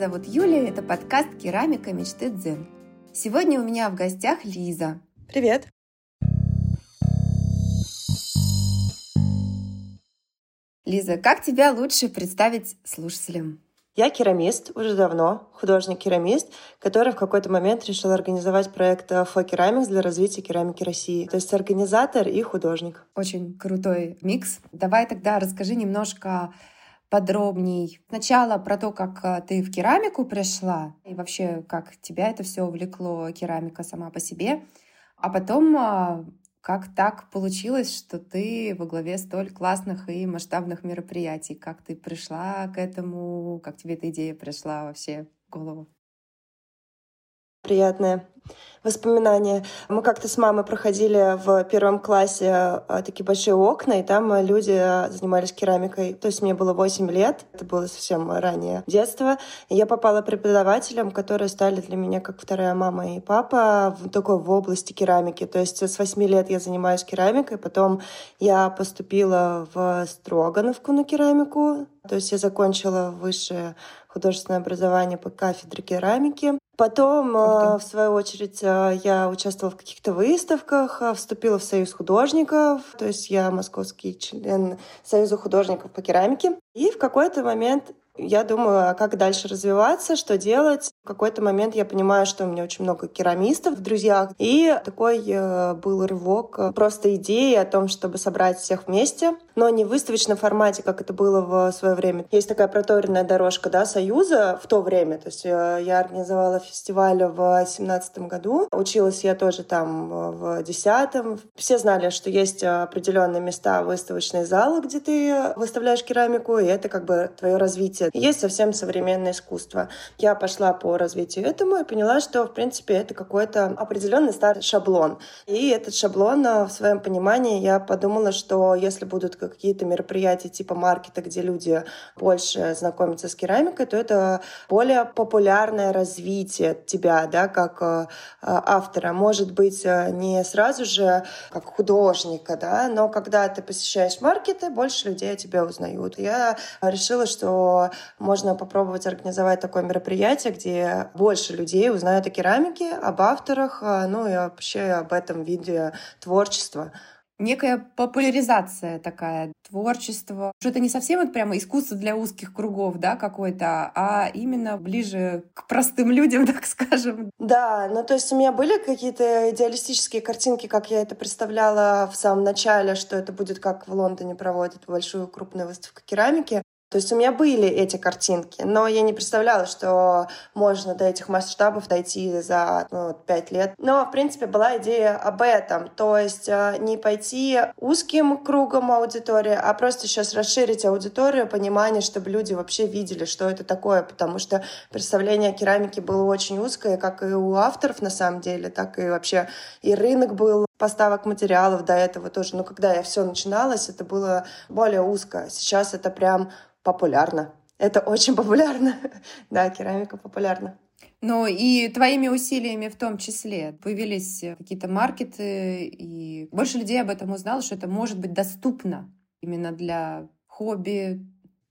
зовут Юлия, это подкаст «Керамика мечты Дзен». Сегодня у меня в гостях Лиза. Привет! Лиза, как тебя лучше представить слушателям? Я керамист уже давно, художник-керамист, который в какой-то момент решил организовать проект For Ceramics для развития керамики России. То есть организатор и художник. Очень крутой микс. Давай тогда расскажи немножко подробней. Сначала про то, как э, ты в керамику пришла, и вообще, как тебя это все увлекло, керамика сама по себе. А потом, а, как так получилось, что ты во главе столь классных и масштабных мероприятий? Как ты пришла к этому? Как тебе эта идея пришла вообще в голову? Приятная воспоминания. Мы как-то с мамой проходили в первом классе а, такие большие окна, и там люди занимались керамикой. То есть мне было 8 лет, это было совсем раннее детство. И я попала преподавателем, которые стали для меня как вторая мама и папа в такой в области керамики. То есть с 8 лет я занимаюсь керамикой, потом я поступила в Строгановку на керамику, то есть я закончила высшее художественное образование по кафедре керамики. Потом, э, в свою очередь, э, я участвовала в каких-то выставках, э, вступила в Союз художников, то есть я московский член Союза художников по керамике. И в какой-то момент я думаю, а как дальше развиваться, что делать. В какой-то момент я понимаю, что у меня очень много керамистов в друзьях. И такой был рывок, просто идеи о том, чтобы собрать всех вместе, но не в выставочном формате, как это было в свое время. Есть такая проторенная дорожка да, Союза в то время. То есть э, я организовала фестиваль в семнадцатом году. Училась я тоже там в десятом. Все знали, что есть определенные места, выставочные залы, где ты выставляешь керамику, и это как бы твое развитие есть совсем современное искусство. Я пошла по развитию этому и поняла, что, в принципе, это какой-то определенный старый шаблон. И этот шаблон э, в своем понимании я подумала, что если будут какие-то мероприятия типа маркета, где люди больше знакомятся с керамикой, то это более популярное развитие тебя, да, как э, автора. Может быть, э, не сразу же как художника, да, но когда ты посещаешь маркеты, больше людей о тебе узнают. Я решила, что можно попробовать организовать такое мероприятие, где больше людей узнают о керамике, об авторах, а, ну и вообще об этом виде творчества некая популяризация такая, творчество. Что это не совсем вот прямо искусство для узких кругов, да, какое-то, а именно ближе к простым людям, так скажем. Да, ну то есть у меня были какие-то идеалистические картинки, как я это представляла в самом начале, что это будет как в Лондоне проводят большую крупную выставку керамики. То есть у меня были эти картинки, но я не представляла, что можно до этих масштабов дойти за ну, 5 лет. Но, в принципе, была идея об этом. То есть э, не пойти узким кругом аудитории, а просто сейчас расширить аудиторию, понимание, чтобы люди вообще видели, что это такое. Потому что представление о керамике было очень узкое, как и у авторов на самом деле, так и вообще и рынок был поставок материалов до этого тоже. Но когда я все начиналась, это было более узко. Сейчас это прям популярно. Это очень популярно. да, керамика популярна. Ну и твоими усилиями в том числе появились какие-то маркеты, и больше людей об этом узнало, что это может быть доступно именно для хобби,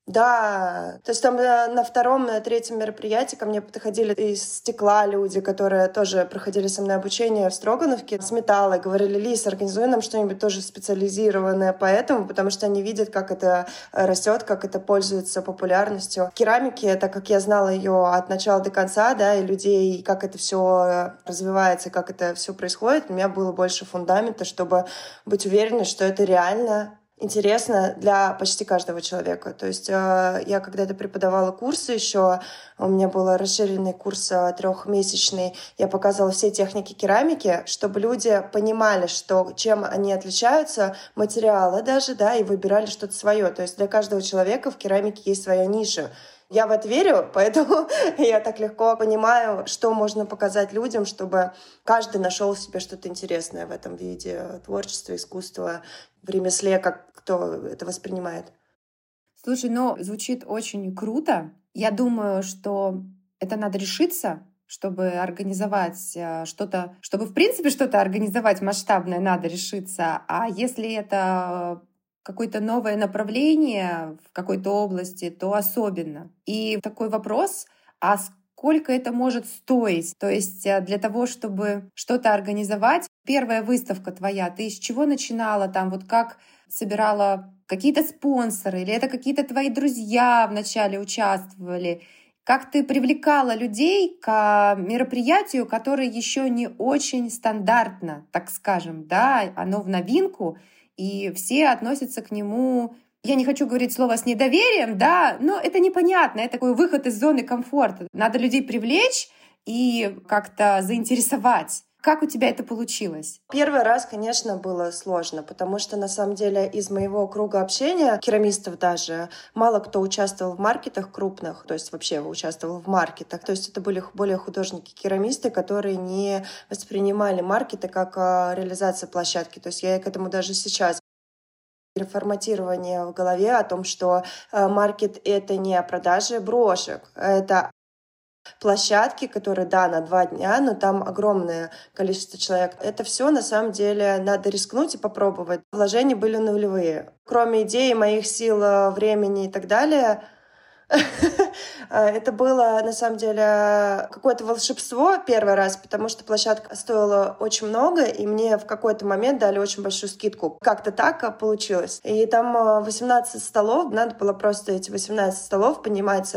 да, то есть там э, на втором, на третьем мероприятии ко мне подходили из стекла люди, которые тоже проходили со мной обучение в Строгановке с металла, и говорили, Лис, организуй нам что-нибудь тоже специализированное по этому, потому что они видят, как это растет, как это пользуется популярностью. Керамики, так как я знала ее от начала до конца, да, и людей, как это все развивается, как это все происходит, у меня было больше фундамента, чтобы быть уверенной, что это реально интересно для почти каждого человека. То есть э, я когда-то преподавала курсы еще, у меня был расширенный курс э, трехмесячный, я показывала все техники керамики, чтобы люди понимали, что чем они отличаются, материалы даже, да, и выбирали что-то свое. То есть для каждого человека в керамике есть своя ниша. Я в это верю, поэтому я так легко понимаю, что можно показать людям, чтобы каждый нашел в себе что-то интересное в этом виде творчества, искусства, в ремесле, как кто это воспринимает. Слушай, ну, звучит очень круто. Я думаю, что это надо решиться, чтобы организовать э, что-то, чтобы в принципе что-то организовать масштабное, надо решиться. А если это какое-то новое направление в какой-то области, то особенно. И такой вопрос, а сколько это может стоить. То есть э, для того, чтобы что-то организовать, первая выставка твоя, ты с чего начинала там, вот как собирала какие-то спонсоры, или это какие-то твои друзья вначале участвовали, как ты привлекала людей к мероприятию, которое еще не очень стандартно, так скажем, да, оно в новинку, и все относятся к нему я не хочу говорить слово с недоверием, да, но это непонятно, это такой выход из зоны комфорта. Надо людей привлечь и как-то заинтересовать. Как у тебя это получилось? Первый раз, конечно, было сложно, потому что, на самом деле, из моего круга общения, керамистов даже, мало кто участвовал в маркетах крупных, то есть вообще участвовал в маркетах. То есть это были более художники-керамисты, которые не воспринимали маркеты как а, реализация площадки. То есть я к этому даже сейчас переформатирование в голове о том, что э, маркет — это не о продаже брошек, это площадки, которые, да, на два дня, но там огромное количество человек. Это все на самом деле надо рискнуть и попробовать. Вложения были нулевые. Кроме идеи, моих сил, э, времени и так далее — это было, на самом деле, какое-то волшебство первый раз, потому что площадка стоила очень много, и мне в какой-то момент дали очень большую скидку. Как-то так получилось. И там 18 а, столов, надо было просто эти 18 столов понимать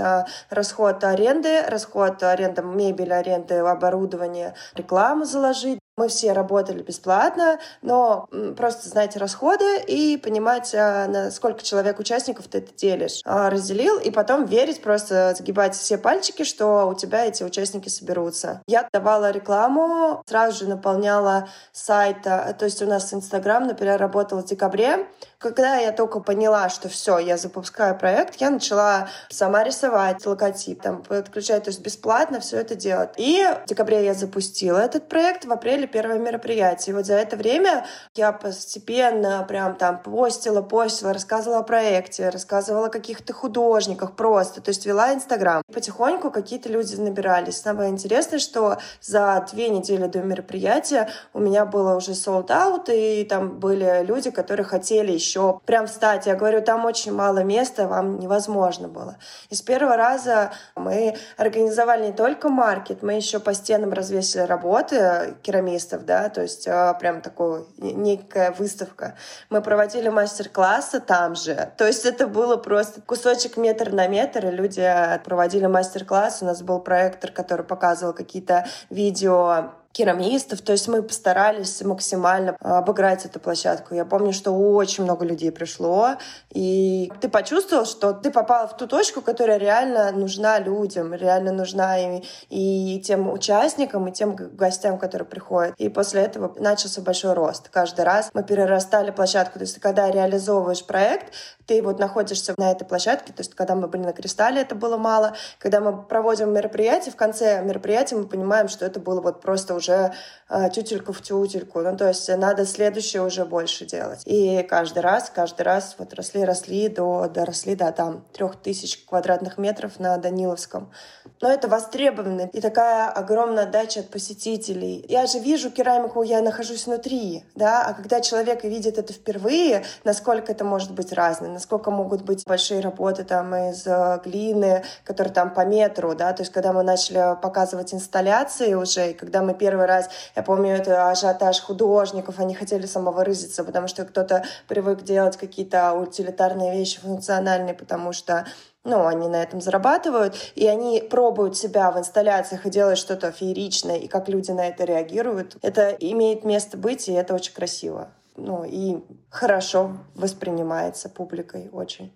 расход аренды, расход аренды мебели, аренды оборудования, рекламу заложить, мы все работали бесплатно, но просто знать расходы и понимать, а, на сколько человек участников ты это делишь. А, разделил, и потом верить, просто загибать все пальчики, что у тебя эти участники соберутся. Я давала рекламу, сразу же наполняла сайт, то есть у нас Инстаграм, например, работал в декабре, когда я только поняла, что все, я запускаю проект, я начала сама рисовать логотип, там, подключать, то есть бесплатно все это делать. И в декабре я запустила этот проект, в апреле первое мероприятие. И вот за это время я постепенно прям там постила, постила, рассказывала о проекте, рассказывала о каких-то художниках просто, то есть вела Инстаграм. Потихоньку какие-то люди набирались. Самое интересное, что за две недели до мероприятия у меня было уже sold out, и там были люди, которые хотели еще еще прям встать. Я говорю, там очень мало места, вам невозможно было. И с первого раза мы организовали не только маркет, мы еще по стенам развесили работы керамистов, да, то есть а, прям такую некая выставка. Мы проводили мастер-классы там же. То есть это было просто кусочек метр на метр, и люди проводили мастер-класс. У нас был проектор, который показывал какие-то видео керамистов. То есть мы постарались максимально а, обыграть эту площадку. Я помню, что очень много людей пришло, и ты почувствовал, что ты попала в ту точку, которая реально нужна людям, реально нужна и, и тем участникам, и тем гостям, которые приходят. И после этого начался большой рост. Каждый раз мы перерастали площадку. То есть когда реализовываешь проект, ты вот находишься на этой площадке, то есть когда мы были на Кристалле, это было мало. Когда мы проводим мероприятие, в конце мероприятия мы понимаем, что это было вот просто уже э, тютельку в тютельку. Ну, то есть надо следующее уже больше делать. И каждый раз, каждый раз вот росли, росли, до, доросли до там трех тысяч квадратных метров на Даниловском. Но это востребовано. И такая огромная отдача от посетителей. Я же вижу керамику, я нахожусь внутри, да, а когда человек видит это впервые, насколько это может быть разным, насколько могут быть большие работы там из э, глины, которые там по метру, да, то есть когда мы начали показывать инсталляции уже, и когда мы первый раз, я помню, это ажиотаж художников, они хотели самовыразиться, потому что кто-то привык делать какие-то утилитарные вещи функциональные, потому что ну, они на этом зарабатывают, и они пробуют себя в инсталляциях и делают что-то фееричное, и как люди на это реагируют. Это имеет место быть, и это очень красиво. Ну, и хорошо воспринимается публикой очень.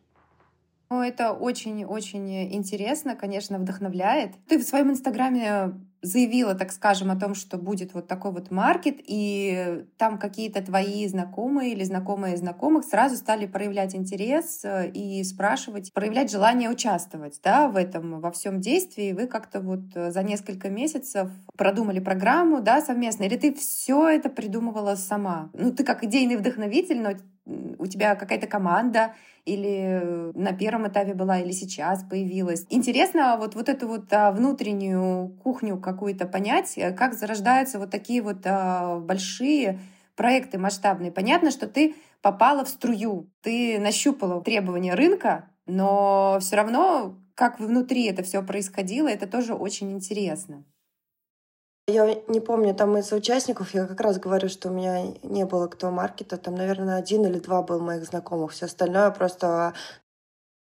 Ну, это очень-очень интересно, конечно, вдохновляет. Ты в своем инстаграме заявила, так скажем, о том, что будет вот такой вот маркет, и там какие-то твои знакомые или знакомые знакомых сразу стали проявлять интерес э, и спрашивать, проявлять желание участвовать да, в этом, во всем действии. Вы как-то вот э, за несколько месяцев продумали программу да, совместно, или ты все это придумывала сама? Ну, ты как идейный вдохновитель, но у тебя какая-то команда, или на первом этапе была, или сейчас появилась. Интересно вот, вот эту вот а, внутреннюю кухню какую-то понять, э, как зарождаются вот такие вот а, большие проекты масштабные. Понятно, что ты попала в струю, ты нащупала требования рынка, но все равно как внутри это все происходило, это тоже очень интересно. Я не помню, там из участников, я как раз говорю, что у меня не было кто маркета, там, наверное, один или два был моих знакомых, все остальное просто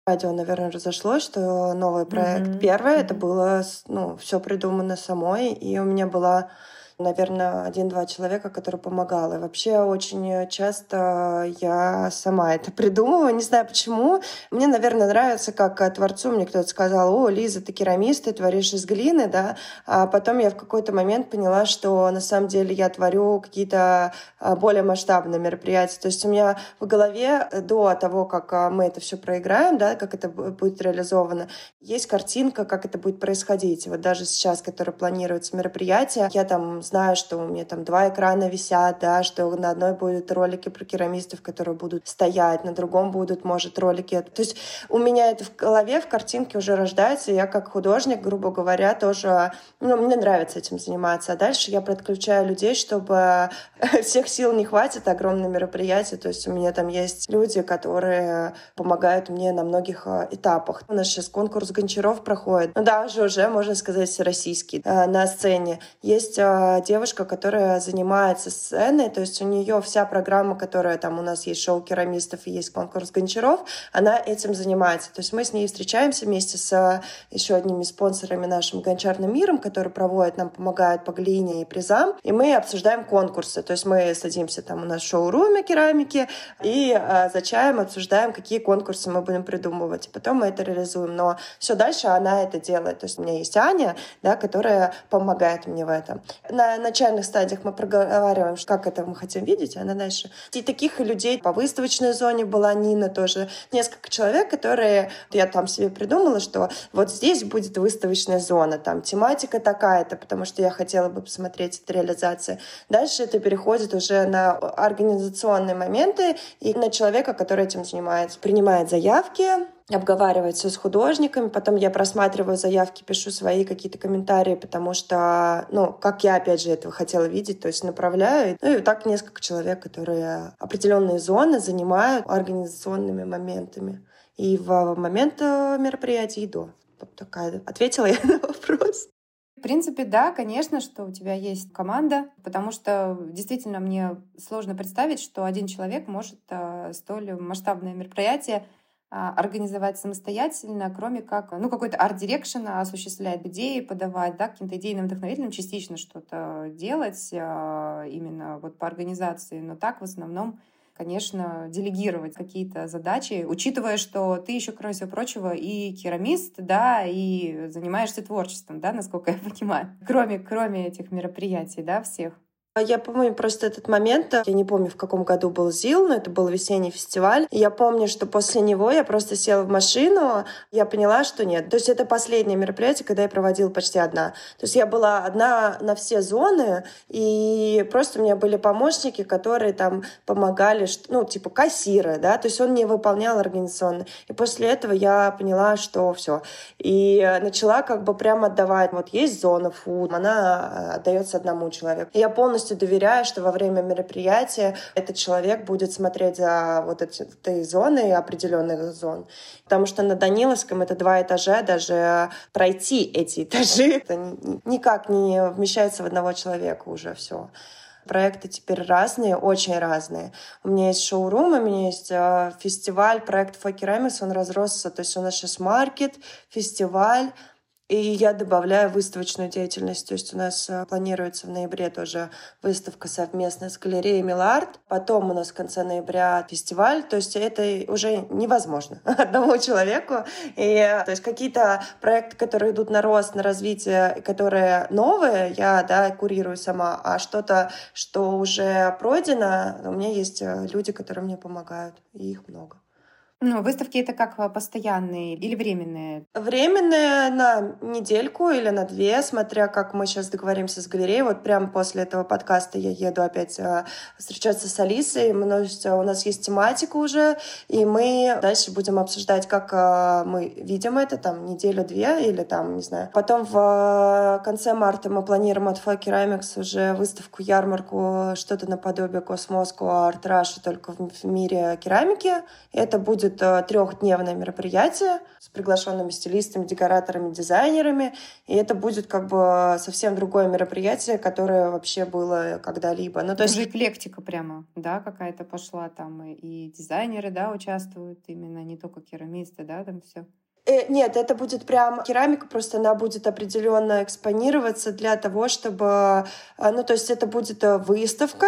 радио, наверное, разошлось, что новый проект mm-hmm. первый, mm-hmm. это было, ну, все придумано самой, и у меня была наверное, один-два человека, которые помогали. Вообще очень часто я сама это придумываю, не знаю почему. Мне, наверное, нравится, как творцу мне кто-то сказал, о, Лиза, ты керамист, ты творишь из глины, да, а потом я в какой-то момент поняла, что на самом деле я творю какие-то а, более масштабные мероприятия. То есть у меня в голове до того, как а, мы это все проиграем, да, как это будет реализовано, есть картинка, как это будет происходить. Вот даже сейчас, которое планируется мероприятие, я там знаю, что у меня там два экрана висят, да, что на одной будут ролики про керамистов, которые будут стоять, на другом будут, может, ролики. То есть у меня это в голове, в картинке уже рождается, я как художник, грубо говоря, тоже, ну, мне нравится этим заниматься. А дальше я подключаю людей, чтобы всех сил не хватит, огромное мероприятие. То есть у меня там есть люди, которые помогают мне на многих э, этапах. У нас сейчас конкурс Гончаров проходит. Ну да, уже, уже, можно сказать, российский э, на сцене. Есть э, девушка, которая занимается сценой, то есть у нее вся программа, которая там у нас есть шоу керамистов и есть конкурс гончаров, она этим занимается. То есть мы с ней встречаемся вместе с еще одними спонсорами нашим гончарным миром, которые проводят, нам помогают по глине и призам, и мы обсуждаем конкурсы. То есть мы садимся там у нас в шоу-руме керамики и э, за чаем обсуждаем, какие конкурсы мы будем придумывать. Потом мы это реализуем. Но все дальше она это делает. То есть у меня есть Аня, да, которая помогает мне в этом. На на начальных стадиях мы проговариваем, как это мы хотим видеть, а она дальше. И таких людей по выставочной зоне была Нина тоже. Несколько человек, которые я там себе придумала, что вот здесь будет выставочная зона, там тематика такая-то, потому что я хотела бы посмотреть эту реализацию. Дальше это переходит уже на организационные моменты и на человека, который этим занимается. Принимает заявки, обговаривать все с художниками, потом я просматриваю заявки, пишу свои какие-то комментарии, потому что, ну, как я, опять же, этого хотела видеть, то есть направляю. Ну и так несколько человек, которые определенные зоны занимают организационными моментами. И в момент э, мероприятия и до. Вот такая. Ответила я на вопрос. В принципе, да, конечно, что у тебя есть команда, потому что действительно мне сложно представить, что один человек может э, столь масштабное мероприятие организовать самостоятельно, кроме как, ну, какой-то art direction осуществлять идеи, подавать, да, каким-то идейным вдохновителем частично что-то делать а, именно вот по организации, но так в основном конечно, делегировать какие-то задачи, учитывая, что ты еще, кроме всего прочего, и керамист, да, и занимаешься творчеством, да, насколько я понимаю, кроме, кроме этих мероприятий, да, всех. Я помню просто этот момент. Я не помню, в каком году был ЗИЛ, но это был весенний фестиваль. И я помню, что после него я просто села в машину, я поняла, что нет. То есть это последнее мероприятие, когда я проводила почти одна. То есть я была одна на все зоны, и просто у меня были помощники, которые там помогали, ну, типа кассиры, да, то есть он не выполнял организационно. И после этого я поняла, что все. И начала как бы прямо отдавать. Вот есть зона фуд, она отдается одному человеку. И я полностью полностью доверяю, что во время мероприятия этот человек будет смотреть за вот этой зоной определенных зон. Потому что на Даниловском это два этажа, даже пройти эти этажи это никак не вмещается в одного человека уже все. Проекты теперь разные, очень разные. У меня есть шоурум, у меня есть э, фестиваль, проект Фокерамис, он разросся. То есть у нас сейчас маркет, фестиваль, и я добавляю выставочную деятельность. То есть у нас э, планируется в ноябре тоже выставка совместная с галереей Милард. Потом у нас в конце ноября фестиваль. То есть это уже невозможно одному человеку. И то есть какие-то проекты, которые идут на рост, на развитие, которые новые, я да, курирую сама. А что-то, что уже пройдено, у меня есть э, люди, которые мне помогают. И их много. Ну, выставки это как а, постоянные или временные? Временные на недельку или на две, смотря как мы сейчас договоримся с галереей. Вот прямо после этого подкаста я еду опять а, встречаться с Алисой. У нас, у нас есть тематика уже, и мы дальше будем обсуждать, как а, мы видим это, там, неделю-две или там, не знаю. Потом в конце марта мы планируем от Fo Ceramics уже выставку, ярмарку, что-то наподобие Cosmoscow, Art Russia, только в мире керамики. Это будет будет трехдневное мероприятие с приглашенными стилистами, декораторами, дизайнерами. И это будет как бы совсем другое мероприятие, которое вообще было когда-либо. Ну, то есть... Уже эклектика прямо, да, какая-то пошла там. И дизайнеры, да, участвуют именно, не только керамисты, да, там все. Э, нет, это будет прям керамика, просто она будет определенно экспонироваться для того, чтобы... Э, ну, то есть это будет э, выставка,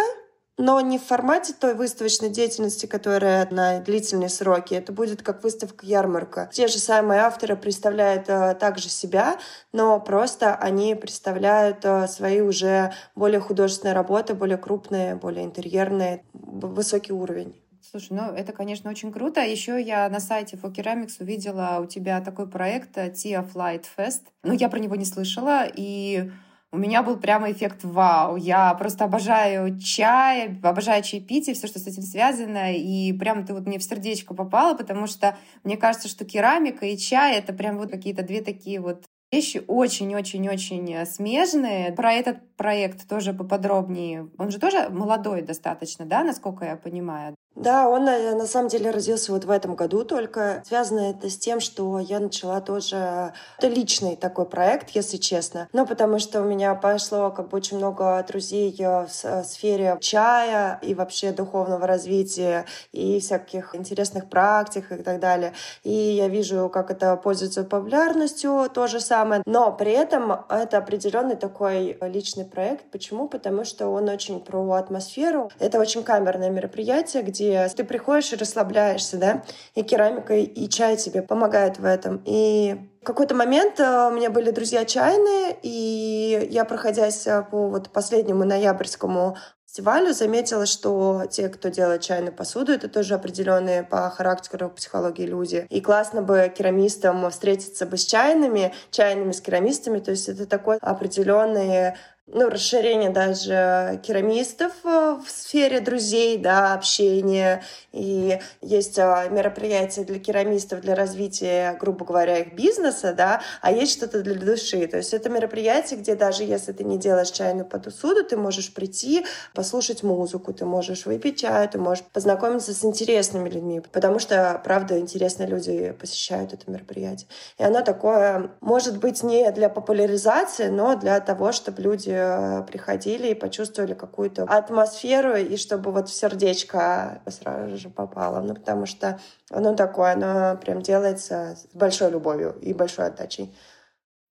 но не в формате той выставочной деятельности, которая на длительные сроки. Это будет как выставка-ярмарка. Те же самые авторы представляют э, также себя, но просто они представляют э, свои уже более художественные работы, более крупные, более интерьерные, высокий уровень. Слушай, ну это, конечно, очень круто. Еще я на сайте For Ceramics увидела у тебя такой проект э, Tia Flight Fest. Ну, я про него не слышала, и у меня был прямо эффект вау. Я просто обожаю чай, обожаю чаепитие, все, что с этим связано. И прям ты вот мне в сердечко попала, потому что мне кажется, что керамика и чай — это прям вот какие-то две такие вот вещи очень-очень-очень смежные. Про этот проект тоже поподробнее. Он же тоже молодой достаточно, да, насколько я понимаю? Да, он э, на самом деле родился вот в этом году только. Связано это с тем, что я начала тоже... Это личный такой проект, если честно. Ну, потому что у меня пошло как бы очень много друзей э, в э, сфере чая и вообще духовного развития и всяких интересных практик и так далее. И я вижу, как это пользуется популярностью, то же самое. Но при этом это определенный такой личный проект. Почему? Потому что он очень про атмосферу. Это очень камерное мероприятие, где где ты приходишь и расслабляешься, да, и керамика, и чай тебе помогают в этом. И в какой-то момент э, у меня были друзья чайные, и я, проходясь э, по вот последнему ноябрьскому фестивалю заметила, что те, кто делает чайную посуду, это тоже определенные по характеру, психологии люди. И классно бы керамистам встретиться бы с чайными, чайными с керамистами. То есть это такой определенный ну, расширение даже керамистов э, в сфере друзей, да, общения. И есть э, мероприятия для керамистов для развития, грубо говоря, их бизнеса, да, а есть что-то для души. То есть это мероприятие, где даже если ты не делаешь чайную посуду, ты можешь прийти, послушать музыку, ты можешь выпить чай, ты можешь познакомиться с интересными людьми, потому что, правда, интересные люди посещают это мероприятие. И оно такое, может быть, не для популяризации, но для того, чтобы люди Э, приходили и почувствовали какую-то атмосферу, и чтобы вот в сердечко сразу же попало. Ну, потому что оно такое, оно прям делается с большой любовью и большой отдачей.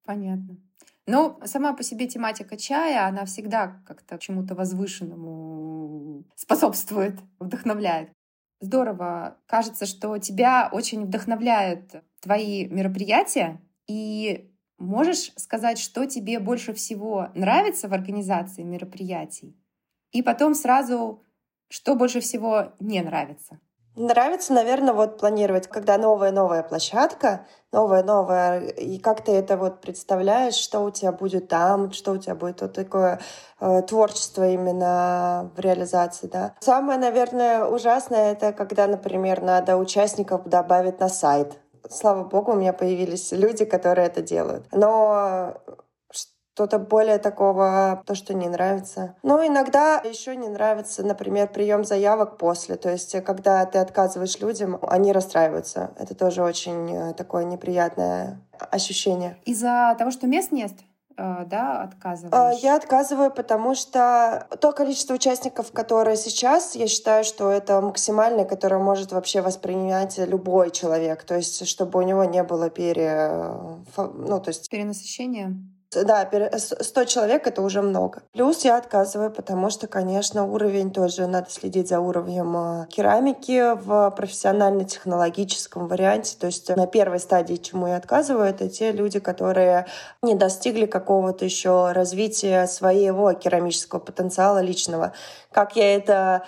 Понятно. Ну, сама по себе тематика чая, она всегда как-то чему-то возвышенному способствует, вдохновляет. Здорово. Кажется, что тебя очень вдохновляют твои мероприятия, и Можешь сказать, что тебе больше всего нравится в организации мероприятий? И потом сразу, что больше всего не нравится? Нравится, наверное, вот планировать, когда новая-новая площадка, новая-новая, и как ты это вот представляешь, что у тебя будет там, что у тебя будет вот такое э, творчество именно в реализации, да. Самое, наверное, ужасное, это когда, например, надо участников добавить на сайт, слава богу, у меня появились люди, которые это делают. Но что-то более такого, то, что не нравится. Но иногда еще не нравится, например, прием заявок после. То есть, когда ты отказываешь людям, они расстраиваются. Это тоже очень э, такое неприятное ощущение. Из-за того, что мест нет? Э, да, отказываешь? Я отказываю, потому что то количество участников, которые сейчас, я считаю, что это максимальное, которое может вообще воспринять любой человек. То есть, чтобы у него не было пере... Ну, то есть... Перенасыщения? Да, 100 человек — это уже много. Плюс я отказываю, потому что, конечно, уровень тоже, надо следить за уровнем э, керамики в профессионально-технологическом варианте. То есть на первой стадии, чему я отказываю, это те люди, которые не достигли какого-то еще развития своего керамического потенциала личного. Как я это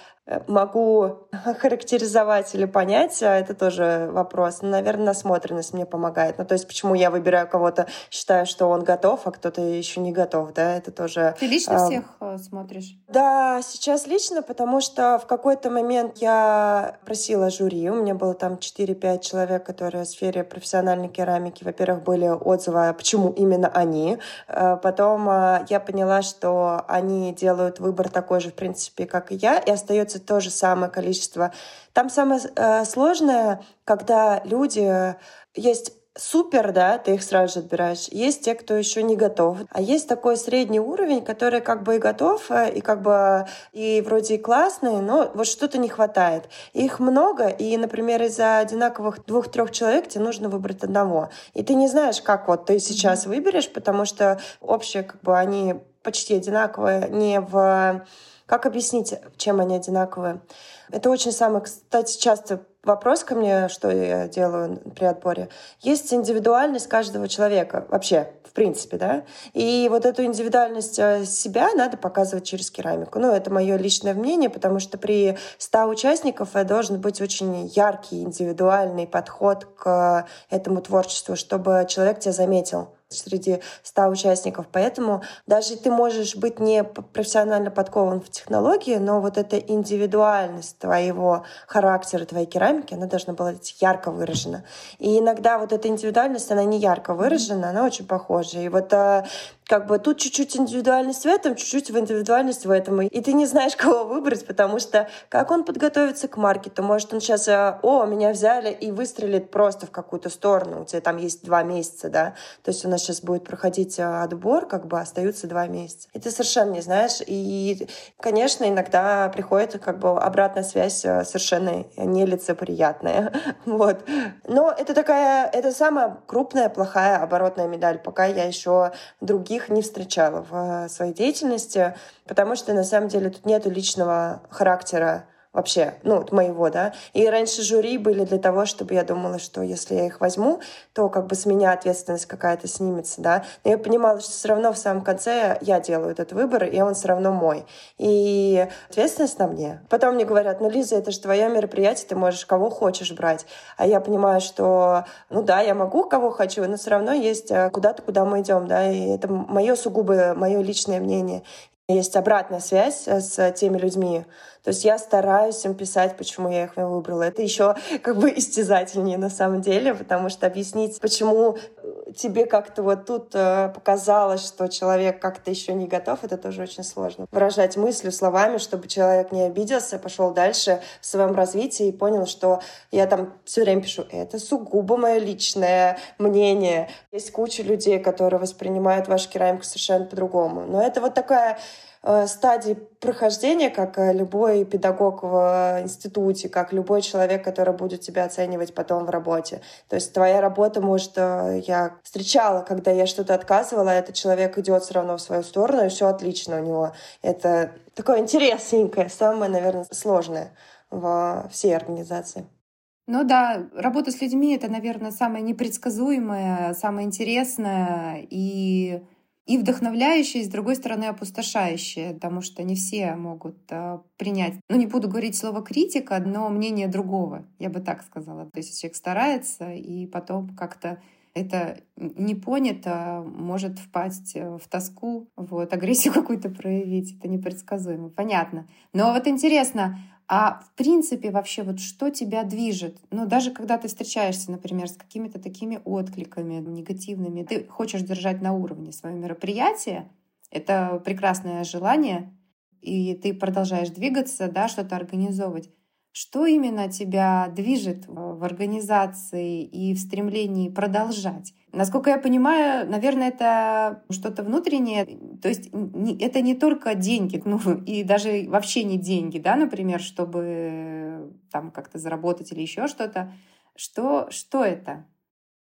могу характеризовать или понять, а это тоже вопрос. Ну, наверное, насмотренность мне помогает. Ну, то есть, почему я выбираю кого-то, считаю, что он готов, а кто-то еще не готов, да, это тоже... Ты лично э, всех э, смотришь? Да, сейчас лично, потому что в какой-то момент я просила жюри, у меня было там 4-5 человек, которые в сфере профессиональной керамики, во-первых, были отзывы, почему именно они. Потом я поняла, что они делают выбор такой же, в принципе, как и я, и остается то же самое количество. Там самое э, сложное, когда люди есть супер, да, ты их сразу же отбираешь. Есть те, кто еще не готов. А есть такой средний уровень, который как бы и готов, э, и как бы и вроде и классный, но вот что-то не хватает. их много, и, например, из-за одинаковых двух-трех человек тебе нужно выбрать одного. И ты не знаешь, как вот ты сейчас выберешь, потому что общие, как бы, они почти одинаковые, не в... Как объяснить, чем они одинаковые? Это очень самый, кстати, часто вопрос ко мне, что я делаю при отборе. Есть индивидуальность каждого человека вообще, в принципе, да. И вот эту индивидуальность э, себя надо показывать через керамику. Ну, это мое личное мнение, потому что при 100 участников э, должен быть очень яркий, индивидуальный подход к этому творчеству, чтобы человек тебя заметил среди 100 участников. Поэтому даже ты можешь быть не профессионально подкован в технологии, но вот эта индивидуальность твоего характера, твоей керамики, она должна была быть ярко выражена. И иногда вот эта индивидуальность, она не ярко выражена, она очень похожа. И вот а, как бы тут чуть-чуть индивидуальность в этом, чуть-чуть в индивидуальность в этом. И ты не знаешь, кого выбрать, потому что как он подготовится к маркету? Может, он сейчас, э, о, меня взяли и выстрелит просто в какую-то сторону. У тебя там есть два месяца, да? То есть у нас сейчас будет проходить э, отбор, как бы остаются два месяца. И ты совершенно не знаешь. И, конечно, иногда приходит как бы обратная связь э, совершенно нелицеприятная. вот. Но это такая, это самая крупная плохая оборотная медаль, пока я еще других таких не встречала в э, своей деятельности, потому что на самом деле тут нет личного характера вообще, ну, моего, да. И раньше жюри были для того, чтобы я думала, что если я их возьму, то как бы с меня ответственность какая-то снимется, да. Но я понимала, что все равно в самом конце я делаю этот выбор, и он все равно мой. И ответственность на мне. Потом мне говорят, ну, Лиза, это же твое мероприятие, ты можешь кого хочешь брать. А я понимаю, что, ну да, я могу кого хочу, но все равно есть э, куда-то, куда мы идем, да, и это мое сугубо, мое личное мнение. Есть обратная связь э, с теми людьми. То есть я стараюсь им писать, почему я их выбрала. Это еще как бы истязательнее на самом деле, потому что объяснить, почему тебе как-то вот тут э, показалось, что человек как-то еще не готов, это тоже очень сложно. Выражать мыслью, словами, чтобы человек не обиделся, пошел дальше в своем развитии и понял, что я там все время пишу, это сугубо мое личное мнение. Есть куча людей, которые воспринимают вашу керамику совершенно по-другому. Но это вот такая Э, стадий прохождения, как э, любой педагог в институте, как любой человек, который будет тебя оценивать потом в работе. То есть твоя работа может... Э, я встречала, когда я что-то отказывала, этот человек идет все равно в свою сторону, и все отлично у него. Это такое интересненькое, самое, наверное, сложное во всей организации. Ну да, работа с людьми — это, наверное, самое непредсказуемое, самое интересное и и вдохновляющее, и с другой стороны опустошающее, потому что не все могут э, принять, ну не буду говорить слово критика, но мнение другого, я бы так сказала. То есть человек старается, и потом как-то это не понято, может впасть в тоску, вот, агрессию какую-то проявить, это непредсказуемо, понятно. Но вот интересно, а в принципе вообще вот что тебя движет? Ну даже когда ты встречаешься, например, с какими-то такими откликами негативными, ты хочешь держать на уровне свое мероприятие, это прекрасное желание, и ты продолжаешь двигаться, да, что-то организовывать. Что именно тебя движет в организации и в стремлении продолжать? Насколько я понимаю, наверное, это что-то внутреннее. То есть это не только деньги, ну и даже вообще не деньги, да, например, чтобы там как-то заработать или еще что-то. Что, что это?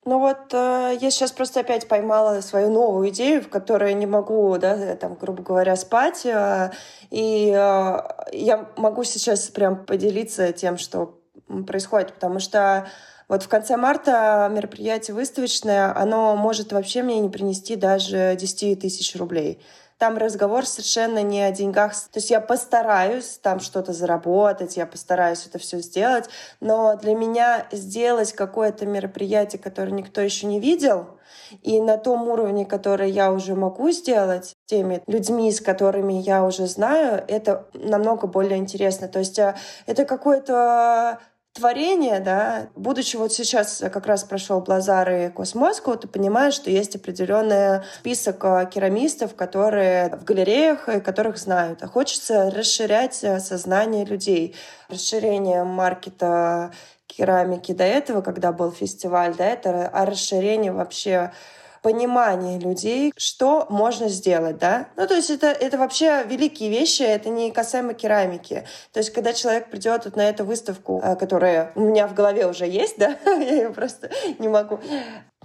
Ну вот э, я сейчас просто опять поймала свою новую идею, в которой не могу, да, там, грубо говоря, спать. Э, и э, я могу сейчас прям поделиться тем, что происходит, потому что вот в конце марта мероприятие выставочное, оно может вообще мне не принести даже 10 тысяч рублей. Там разговор совершенно не о деньгах. То есть я постараюсь там что-то заработать, я постараюсь это все сделать, но для меня сделать какое-то мероприятие, которое никто еще не видел, и на том уровне, который я уже могу сделать, теми людьми, с которыми я уже знаю, это намного более интересно. То есть э, это какое-то творение, да, будучи вот сейчас как раз прошел Блазар и Космоску, ты понимаешь, что есть определенный список э, керамистов, которые в галереях и которых знают. А хочется расширять э, сознание людей. Расширение маркета керамики до этого, когда был фестиваль, да, это а расширение вообще понимание людей, что можно сделать, да. Ну, то есть это, это вообще великие вещи, это не касаемо керамики. То есть когда человек придет вот на эту выставку, э, которая у меня в голове уже есть, да, я ее просто не могу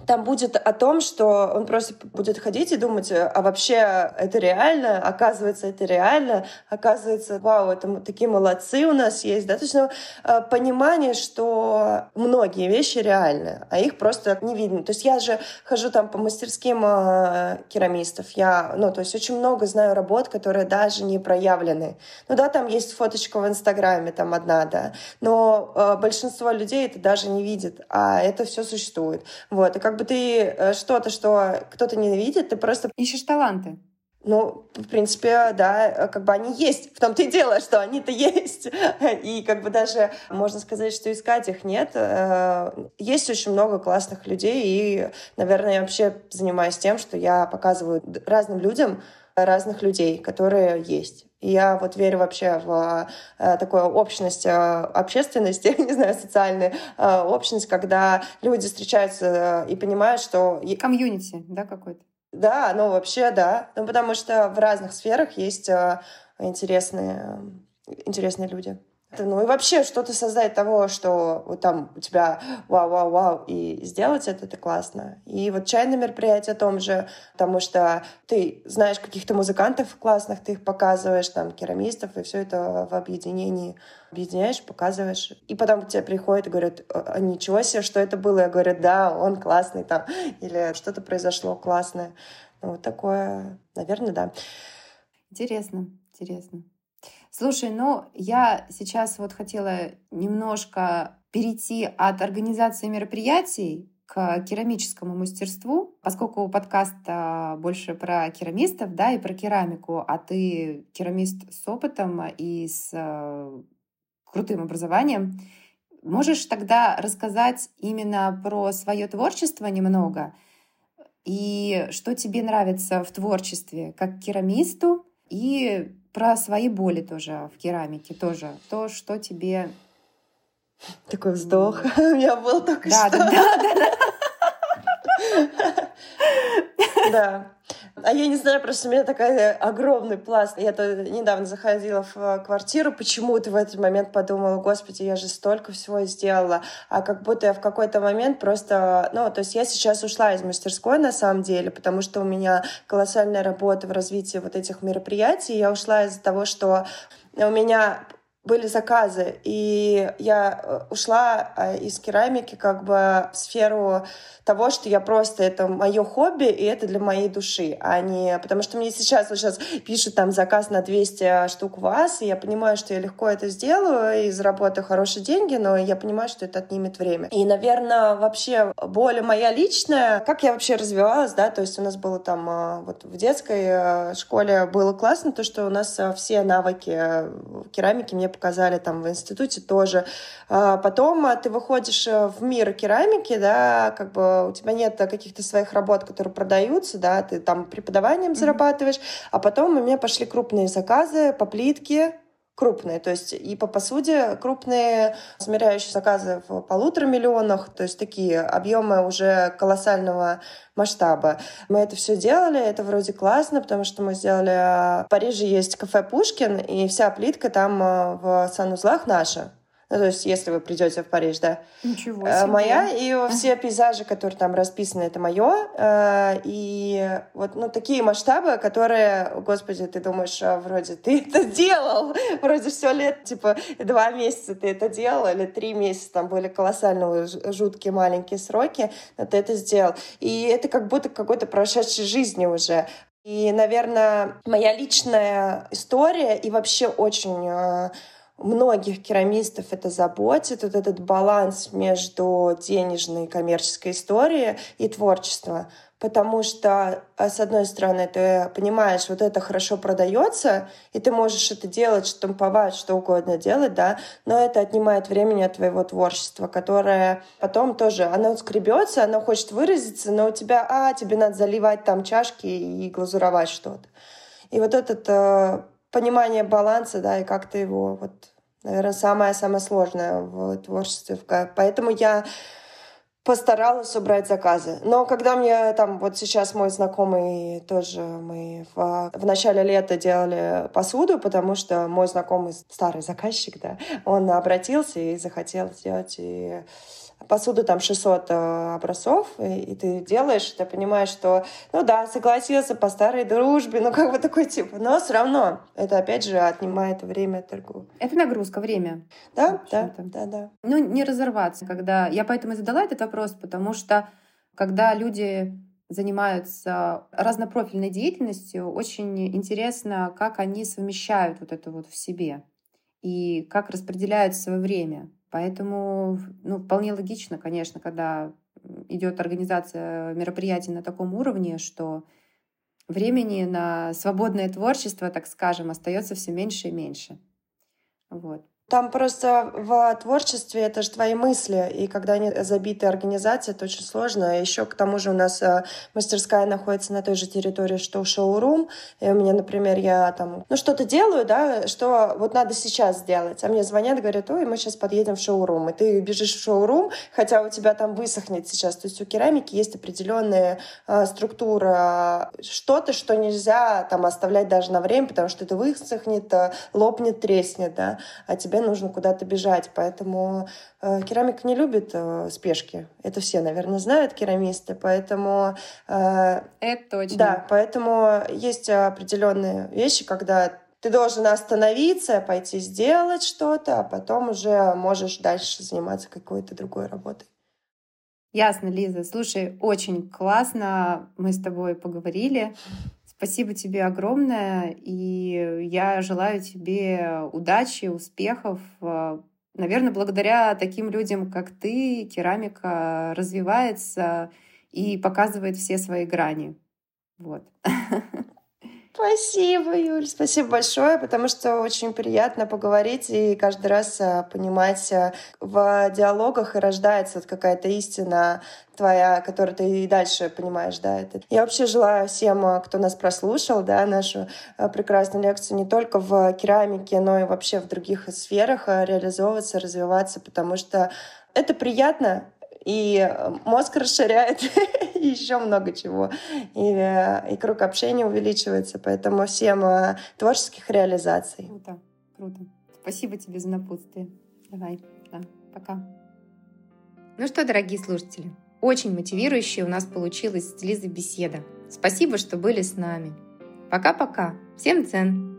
там будет о том, что он просто будет ходить и думать, а вообще это реально, оказывается, это реально, оказывается, вау, это такие молодцы у нас есть, да, то есть ну, э, понимание, что многие вещи реальны, а их просто не видно. То есть я же хожу там по мастерским э, керамистов, я, ну, то есть очень много знаю работ, которые даже не проявлены. Ну да, там есть фоточка в Инстаграме, там одна, да, но э, большинство людей это даже не видит, а это все существует. Вот, и как бы ты э, что-то, что кто-то ненавидит, ты просто... Ищешь таланты. Ну, в принципе, да, э, как бы они есть. В том-то и дело, что они-то есть. И как бы даже можно сказать, что искать их нет. Э, есть очень много классных людей, и, наверное, я вообще занимаюсь тем, что я показываю разным людям разных людей, которые есть. Я вот верю вообще в э, такую общность, э, общественности, не знаю, социальную э, общность, когда люди встречаются и понимают, что... Комьюнити, да, какой-то? Да, ну вообще да. Ну потому что в разных сферах есть интересные, интересные люди. Ну и вообще что-то создать того, что вот там у тебя вау-вау-вау, и сделать это, это классно. И вот чайное мероприятие о том же, потому что ты знаешь каких-то музыкантов классных, ты их показываешь, там, керамистов, и все это в объединении объединяешь, показываешь. И потом к тебе приходят и говорят, а, ничего себе, что это было? Я говорю, да, он классный там, или что-то произошло классное. Ну, вот такое, наверное, да. Интересно, интересно. Слушай, ну я сейчас вот хотела немножко перейти от организации мероприятий к керамическому мастерству, поскольку подкаст больше про керамистов, да, и про керамику, а ты керамист с опытом и с э, крутым образованием, можешь тогда рассказать именно про свое творчество немного? И что тебе нравится в творчестве? Как керамисту и про свои боли тоже в керамике, тоже то, что тебе... Такой вздох. У меня был только да, что. Да, да, да. Да. А я не знаю, просто у меня такой огромный пласт. Я то недавно заходила в э, квартиру, почему-то в этот момент подумала, господи, я же столько всего сделала. А как будто я в какой-то момент просто... Ну, то есть я сейчас ушла из мастерской на самом деле, потому что у меня колоссальная работа в развитии вот этих мероприятий. Я ушла из-за того, что у меня были заказы, и я э, ушла э, из керамики как бы в сферу того, что я просто это мое хобби, и это для моей души, а не... Потому что мне сейчас, вот сейчас пишут там заказ на 200 штук вас, и я понимаю, что я легко это сделаю и заработаю хорошие деньги, но я понимаю, что это отнимет время. И, наверное, вообще более моя личная, как я вообще развивалась, да, то есть у нас было там э, вот в детской школе было классно то, что у нас все навыки керамики мне показали там в институте тоже. А потом а, ты выходишь э, в мир керамики, да, как бы у тебя нет каких-то своих работ, которые продаются, да, ты там преподаванием mm-hmm. зарабатываешь, а потом у меня пошли крупные заказы по плитке, крупные, то есть и по посуде крупные, смиряющие заказы в полутора миллионах, то есть такие объемы уже колоссального масштаба. Мы это все делали, это вроде классно, потому что мы сделали... В Париже есть кафе Пушкин, и вся плитка там э, в санузлах наша. Ну, то есть, если вы придете в Париж, да. Ничего э, себе. Моя, и все пейзажи, которые там расписаны, это мое. Э, и вот, ну, такие масштабы, которые, господи, ты думаешь, а, вроде ты это делал, вроде все лет, типа, два месяца ты это делал, или три месяца, там были колоссальные жуткие маленькие сроки, но ты это сделал. И это как будто какой-то прошедшей жизни уже. И, наверное, моя личная история и вообще очень э, многих керамистов это заботит, вот этот баланс между денежной коммерческой историей и творчеством. потому что, а, с одной стороны, ты понимаешь, вот это хорошо продается, и ты можешь это делать, штамповать, что угодно делать, да, но это отнимает времени от твоего творчества, которое потом тоже, оно скребется, оно хочет выразиться, но у тебя, а, тебе надо заливать там чашки и глазуровать что-то. И вот это э, понимание баланса, да, и как ты его, вот, наверное, самое-самое сложное в творчестве. Поэтому я постаралась убрать заказы. Но когда мне там, вот сейчас мой знакомый тоже, мы в, в начале лета делали посуду, потому что мой знакомый старый заказчик, да, он обратился и захотел сделать и посуду там 600 э, образцов, и, и ты делаешь, ты понимаешь, что, ну да, согласился по старой дружбе, ну как бы такой тип, но все равно это опять же отнимает время торгу. Это нагрузка, время. Да, да, да, да. Ну не разорваться, когда... Я поэтому и задала этот вопрос, потому что когда люди занимаются разнопрофильной деятельностью, очень интересно, как они совмещают вот это вот в себе и как распределяют свое время. Поэтому ну, вполне логично, конечно, когда идет организация мероприятий на таком уровне, что времени на свободное творчество, так скажем, остается все меньше и меньше. Вот. Там просто в творчестве это же твои мысли, и когда они забиты организацией, это очень сложно. Еще к тому же у нас э, мастерская находится на той же территории, что шоурум. И у меня, например, я там, ну что-то делаю, да, что вот надо сейчас сделать. А мне звонят, говорят, ой, мы сейчас подъедем в шоурум. И ты бежишь в шоурум, хотя у тебя там высохнет сейчас. То есть у керамики есть определенная э, структура, что-то, что нельзя там оставлять даже на время, потому что это высохнет, э, лопнет, треснет, да. А тебе тебе нужно куда-то бежать. Поэтому э, керамик не любит э, спешки. Это все, наверное, знают керамисты. Поэтому... Э, Это точно. Да, поэтому есть определенные вещи, когда ты должен остановиться, пойти сделать что-то, а потом уже можешь дальше заниматься какой-то другой работой. Ясно, Лиза. Слушай, очень классно мы с тобой поговорили. Спасибо тебе огромное, и я желаю тебе удачи, успехов. Наверное, благодаря таким людям, как ты, керамика развивается и показывает все свои грани. Вот. Спасибо, Юль, спасибо большое, потому что очень приятно поговорить и каждый раз э, понимать э, в диалогах и рождается какая-то истина твоя, которую ты и дальше понимаешь, да. Это. Я вообще желаю всем, э, кто нас прослушал, да, нашу прекрасную лекцию не только в керамике, но и вообще в других сферах реализовываться, развиваться, потому что это приятно, и мозг расширяет еще много чего. И, э, и круг общения увеличивается. Поэтому всем э, творческих реализаций. Круто, круто. Спасибо тебе за напутствие. Давай, да, пока. Ну что, дорогие слушатели, очень мотивирующая у нас получилась с Лизой беседа. Спасибо, что были с нами. Пока-пока. Всем цен.